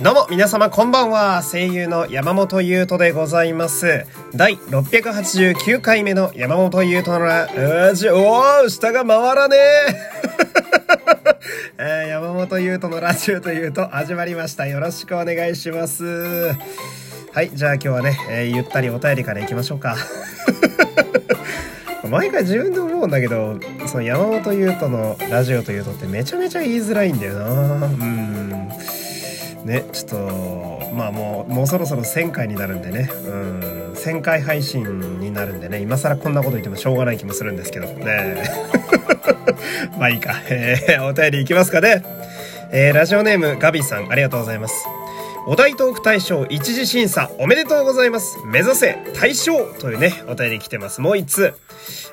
どうも皆様こんばんは。声優の山本優斗でございます。第689回目の山本優斗のラジオ。おー下が回らねえ。えー、山本優斗のラジオというと始まりました。よろしくお願いします。はいじゃあ今日はね、えー、ゆったりお便りからいきましょうか。毎回自分で思うんだけどその山本優斗のラジオというとってめちゃめちゃ言いづらいんだよな。うん。ねちょっとまあもうもうそろそろ1000回になるんでね。うん。1000回配信になるんでね。今更こんなこと言ってもしょうがない気もするんですけど。ね。まあいいか、えー、お便りいきますかね。えー、ラジオネームガビさんありがとうございます。お題トーク大賞一次審査おめでとうございます。目指せ大賞というね、お便り来てます。もう一通。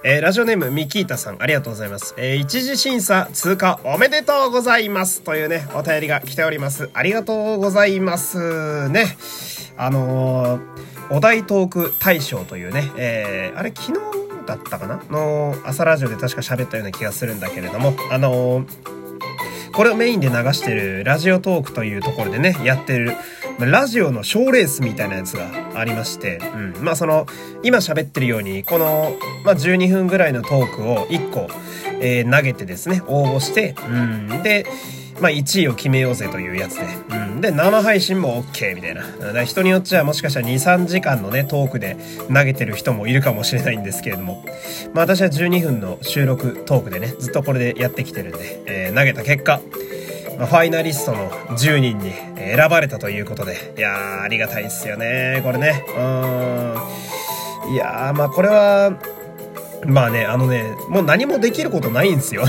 えー、ラジオネームミキータさんありがとうございます。えー、一次審査通過おめでとうございますというね、お便りが来ております。ありがとうございますね。あのー、お題トーク大賞というね、えー、あれ昨日だったかな？の朝ラジオで確か喋ったような気がするんだけれども、あのーこれをメインで流してるラジオトークというところでね、やってる、ラジオの賞レースみたいなやつがありまして、うん。まあその、今喋ってるように、この、まあ12分ぐらいのトークを1個、えー、投げてですね、応募して、うん。で、まあ1位を決めようぜというやつで。うん。で、生配信も OK みたいな。人によっちゃもしかしたら2、3時間のね、トークで投げてる人もいるかもしれないんですけれども。まあ私は12分の収録トークでね、ずっとこれでやってきてるんで、えー、投げた結果、まあ、ファイナリストの10人に選ばれたということで。いやー、ありがたいっすよね、これね。うーん。いやー、まあこれは、まあね、あのね、もう何もできることないんですよ。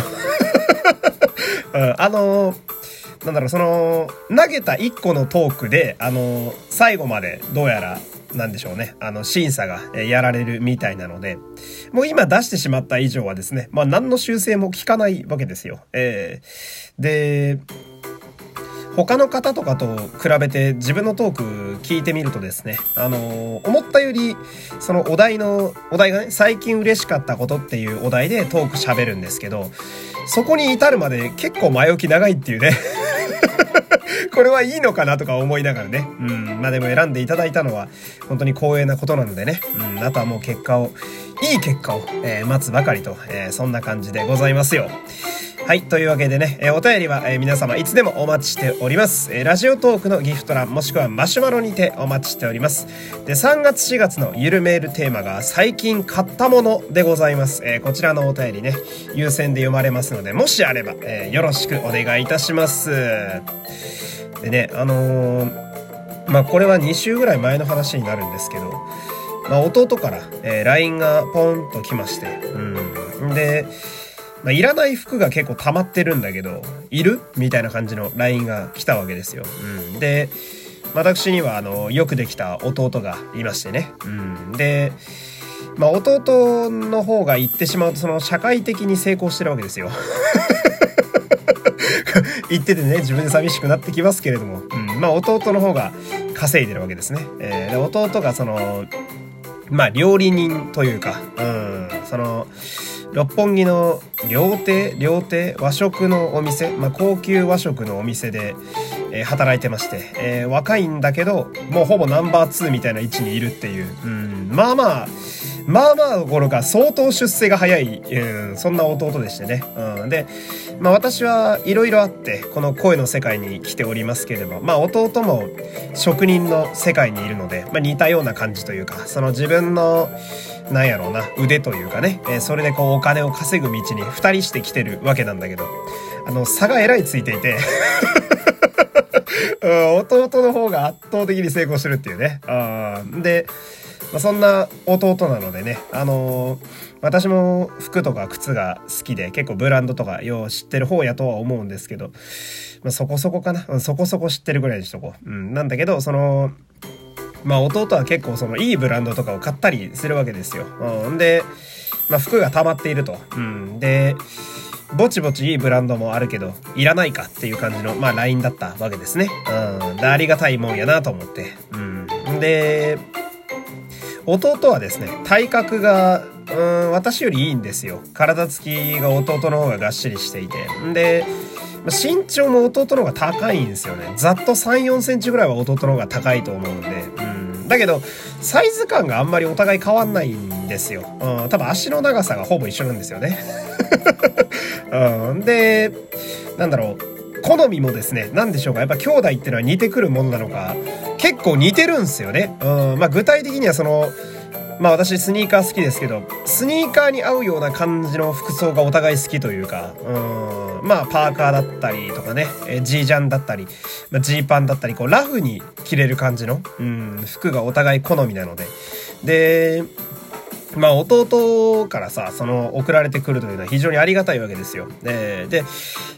あのー、なんだろう、その、投げた1個のトークで、あのー、最後までどうやら、なんでしょうね。あの、審査がやられるみたいなので、もう今出してしまった以上はですね、まあ何の修正も効かないわけですよ。えー、で、他の方とかと比べて自分のトーク聞いてみるとですね、あのー、思ったより、そのお題の、お題がね、最近嬉しかったことっていうお題でトーク喋るんですけど、そこに至るまで結構前置き長いっていうね これはいいのかなとか思いながらね。うん。まあでも選んでいただいたのは本当に光栄なことなのでね。うん。あとはもう結果を、いい結果を、えー、待つばかりと、えー、そんな感じでございますよ。はい。というわけでね、えー、お便りは、えー、皆様いつでもお待ちしております。えー、ラジオトークのギフト欄もしくはマシュマロにてお待ちしております。で、3月4月のゆるメールテーマが最近買ったものでございます。えー、こちらのお便りね、優先で読まれますので、もしあれば、えー、よろしくお願いいたします。でね、あのー、まあ、これは2週ぐらい前の話になるんですけど、まあ、弟から、えー、LINE がポンと来まして、うん。で、まあ、いらない服が結構溜まってるんだけど、いる？みたいな感じの LINE が来たわけですよ。うん。で、私には、あの、よくできた弟がいましてね。うん。で、まあ、弟の方が言ってしまうと、その、社会的に成功してるわけですよ。言っててね、自分で寂しくなってきますけれども。うん。まあ、弟の方が稼いでるわけですね。えー、で弟がその、まあ、料理人というか、うん、その、六本木の料亭料亭和食のお店、まあ、高級和食のお店で、えー、働いてまして、えー、若いんだけど、もうほぼナンバー2みたいな位置にいるっていう、うん、まあまあ、まあまあどころか相当出世が早い、うん、そんな弟でしてね。うん、で、まあ私はいろいろあって、この声の世界に来ておりますけれども、まあ弟も職人の世界にいるので、まあ似たような感じというか、その自分の、なんやろうな、腕というかね、えー、それでこうお金を稼ぐ道に二人してきてるわけなんだけど、あの、差がえらいついていて、弟の方が圧倒的に成功してるっていうね。うん、で、まあ、そんな弟なのでね、あのー、私も服とか靴が好きで結構ブランドとかよう知ってる方やとは思うんですけど、まあ、そこそこかな、そこそこ知ってるぐらいにしとこう。うん、なんだけど、その、まあ弟は結構そのいいブランドとかを買ったりするわけですよ。うん。で、まあ服が溜まっていると。うん。で、ぼちぼちいいブランドもあるけど、いらないかっていう感じの、まあ LINE だったわけですね。うん。で、ありがたいもんやなと思って。うん。で、弟はですね、体格が、うん、私よりいいんですよ。体つきが弟の方ががっしりしていて。んで、身長も弟の方が高いんですよね。ざっと3、4センチぐらいは弟の方が高いと思うんで。うん。だけど、サイズ感があんまりお互い変わんないんですよ。うん。多分足の長さがほぼ一緒なんですよね。うん。で、なんだろう。好みもですね、何でしょうか。やっぱ兄弟ってのは似てくるものなのか、結構似てるんすよね。うん。まあ具体的にはその、まあ私スニーカー好きですけど、スニーカーに合うような感じの服装がお互い好きというか、うん、まあパーカーだったりとかね、ジージャンだったり、まあ、ジーパンだったり、こうラフに着れる感じの、うん、服がお互い好みなので。で、まあ弟からさ、その送られてくるというのは非常にありがたいわけですよ。で、で、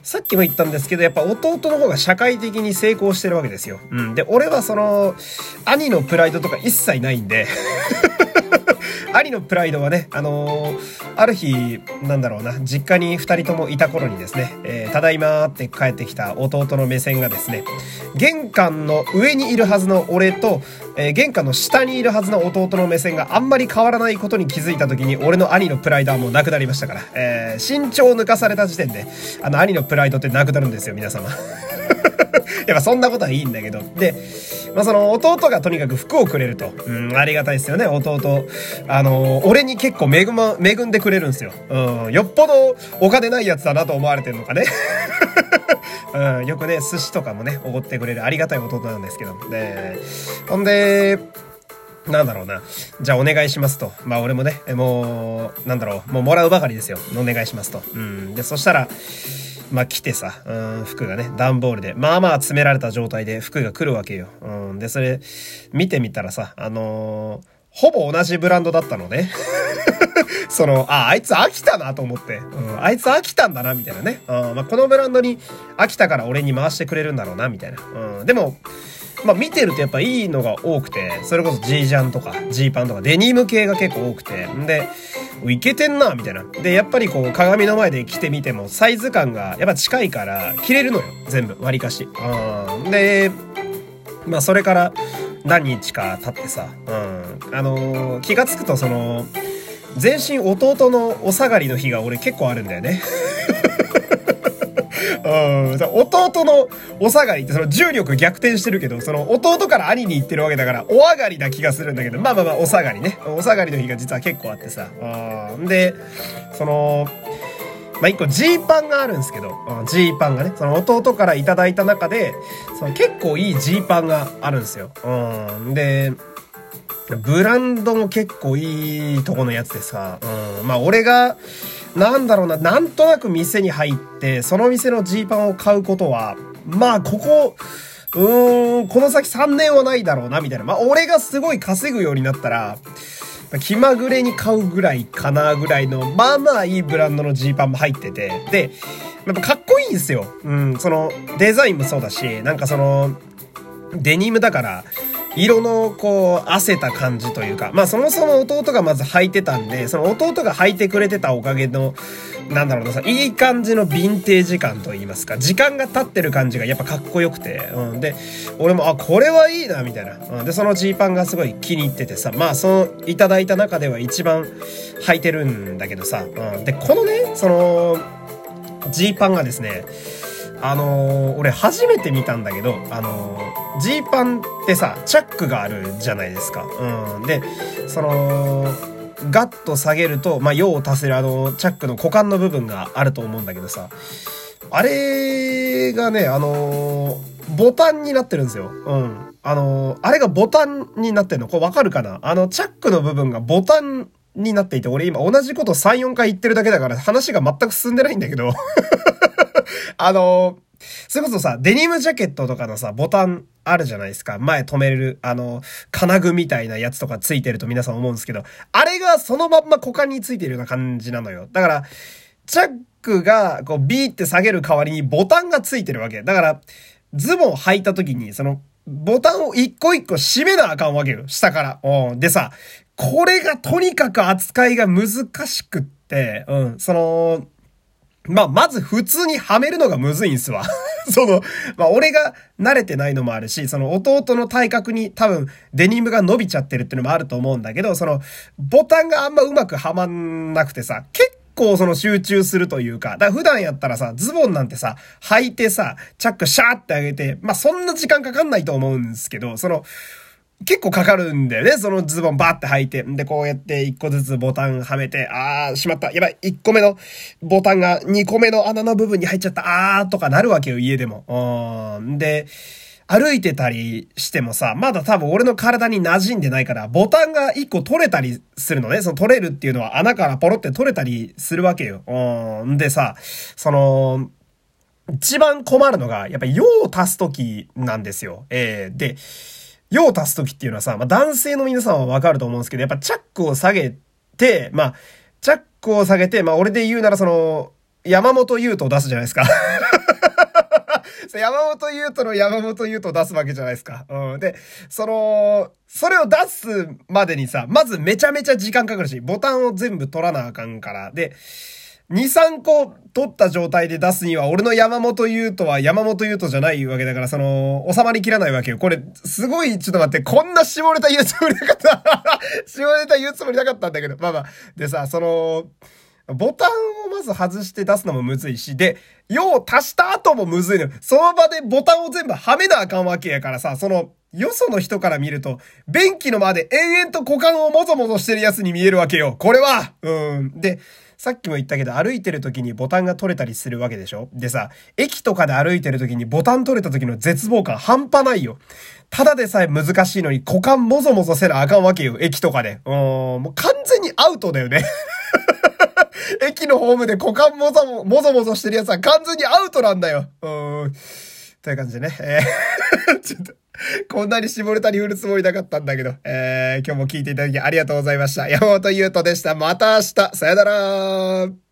さっきも言ったんですけど、やっぱ弟の方が社会的に成功してるわけですよ。うん。で、俺はその、兄のプライドとか一切ないんで兄のプライドはね、あのー、ある日、なんだろうな、実家に二人ともいた頃にですね、えー、ただいまーって帰ってきた弟の目線がですね、玄関の上にいるはずの俺と、えー、玄関の下にいるはずの弟の目線があんまり変わらないことに気づいた時に、俺の兄のプライドはもうなくなりましたから、えー、身長を抜かされた時点で、あの兄のプライドってなくなるんですよ、皆様。やっぱそんなことはいいんだけど。で、まあ、その弟がとにかく服をくれると。うん、ありがたいですよね、弟。あの、俺に結構恵ま、恵んでくれるんですよ。うん、よっぽどお金ないやつだなと思われてるのかね。うん、よくね、寿司とかもね、おごってくれるありがたい弟なんですけど。で、ほんで、なんだろうな。じゃあお願いしますと。まあ俺もね、もう、なんだろう、もうもらうばかりですよ。お願いしますと。うん。で、そしたら、まあ来てさ、うん、服がね、段ボールで、まあまあ詰められた状態で服が来るわけよ。うん、で、それ、見てみたらさ、あのー、ほぼ同じブランドだったのね。その、あ、あいつ飽きたなと思って。うん、あいつ飽きたんだな、みたいなね。うん、まあ、このブランドに飽きたから俺に回してくれるんだろうな、みたいな。うん、でも、まあ見てるとやっぱいいのが多くて、それこそ G ジャンとか G パンとかデニム系が結構多くて、んで、いけてんな、みたいな。で、やっぱりこう鏡の前で着てみてもサイズ感がやっぱ近いから着れるのよ。全部、割かし。うん。で、まあそれから何日か経ってさ、うん。あのー、気がつくとその、全身弟のお下がりの日が俺結構あるんだよね。うん、弟のお下がりってその重力逆転してるけど、その弟から兄に言ってるわけだから、お上がりな気がするんだけど、まあまあまあ、お下がりね。お下がりの日が実は結構あってさ。うん、で、その、まあ、一個ジーパンがあるんですけど、ジーパンがね、その弟からいただいた中で、その結構いいジーパンがあるんですよ。うん。で、ブランドも結構いいとこのやつでさ、うん。まあ俺が、なんだろうな、なんとなく店に入って、その店のジーパンを買うことは、まあ、ここ、うーん、この先3年はないだろうな、みたいな。まあ、俺がすごい稼ぐようになったら、気まぐれに買うぐらいかなぐらいの、まあまあいいブランドのジーパンも入ってて、で、やっぱかっこいいんですよ。うん、その、デザインもそうだし、なんかその、デニムだから、色のこう、汗た感じというか、まあそもそも弟がまず履いてたんで、その弟が履いてくれてたおかげの、なんだろうなさ、いい感じのヴィンテージ感と言いますか、時間が経ってる感じがやっぱかっこよくて、うん。で、俺も、あ、これはいいな、みたいな。うん。で、そのジーパンがすごい気に入っててさ、まあその、いただいた中では一番履いてるんだけどさ、うん。で、このね、その、ジーパンがですね、あのー、俺初めて見たんだけど、あの、ジーパンってさ、チャックがあるじゃないですか。うん。で、その、ガッと下げると、まあ、用を足せるあの、チャックの股間の部分があると思うんだけどさ、あれがね、あの、ボタンになってるんですよ。うん。あの、あれがボタンになってるのこれわかるかな？あの、チャックの部分がボタンになっていて、俺今同じこと3、4回言ってるだけだから話が全く進んでないんだけど あの、それこそさ、デニムジャケットとかのさ、ボタンあるじゃないですか。前止める、あの、金具みたいなやつとかついてると皆さん思うんですけど、あれがそのまんま股間についてるような感じなのよ。だから、チャックが、こう、ビーって下げる代わりにボタンがついてるわけ。だから、ズボン履いた時に、その、ボタンを一個一個閉めなあかんわけよ。下から。うん。でさ、これがとにかく扱いが難しくって、うん。その、まあ、まず普通にはめるのがむずいんすわ。その、まあ、俺が慣れてないのもあるし、その弟の体格に多分デニムが伸びちゃってるっていうのもあると思うんだけど、その、ボタンがあんまうまくはまんなくてさ、結構その集中するというか、だから普段やったらさ、ズボンなんてさ、履いてさ、チャックシャーって上げて、まあそんな時間かかんないと思うんですけど、その、結構かかるんだよね。そのズボンバーって履いて。で、こうやって一個ずつボタンはめて、あー、しまった。やばい。一個目のボタンが二個目の穴の部分に入っちゃった。あーとかなるわけよ、家でも。うん。で、歩いてたりしてもさ、まだ多分俺の体に馴染んでないから、ボタンが一個取れたりするのね。その取れるっていうのは穴からポロって取れたりするわけよ。うん。でさ、その、一番困るのが、やっぱ用を足すときなんですよ。えー、で、用を足すときっていうのはさ、まあ、男性の皆さんはわかると思うんですけど、やっぱチャックを下げて、まあ、チャックを下げて、まあ、俺で言うならその、山本優斗を出すじゃないですか。山本優斗の山本優斗を出すわけじゃないですか。うん。で、その、それを出すまでにさ、まずめちゃめちゃ時間かかるし、ボタンを全部取らなあかんから。で、2、3個取った状態で出すには、俺の山本優斗は山本優斗じゃないわけだから、その、収まりきらないわけよ。これ、すごい、ちょっと待って、こんな絞れた言うつもりなかった。絞れた言うつもりなかったんだけど、まあまあ。でさ、その、ボタンをまず外して出すのもむずいし、で、用を足した後もむずいのよ。その場でボタンを全部はめなあかんわけやからさ、その、よその人から見ると、便器の間で延々と股間をもぞもぞしてるやつに見えるわけよ。これはうん。で、さっきも言ったけど、歩いてる時にボタンが取れたりするわけでしょ？でさ、駅とかで歩いてる時にボタン取れた時の絶望感半端ないよ。ただでさえ難しいのに股間もぞもぞせなあかんわけよ。駅とかで。うん、もう完全にアウトだよね。駅のホームで股間もぞも、もぞもぞしてるやつは完全にアウトなんだよ。うん。という感じでね。えー ちょっと。こんなに絞れたり振るつもりなかったんだけど、えー、今日も聞いていただきありがとうございました。山本優斗でした。また明日。さよなら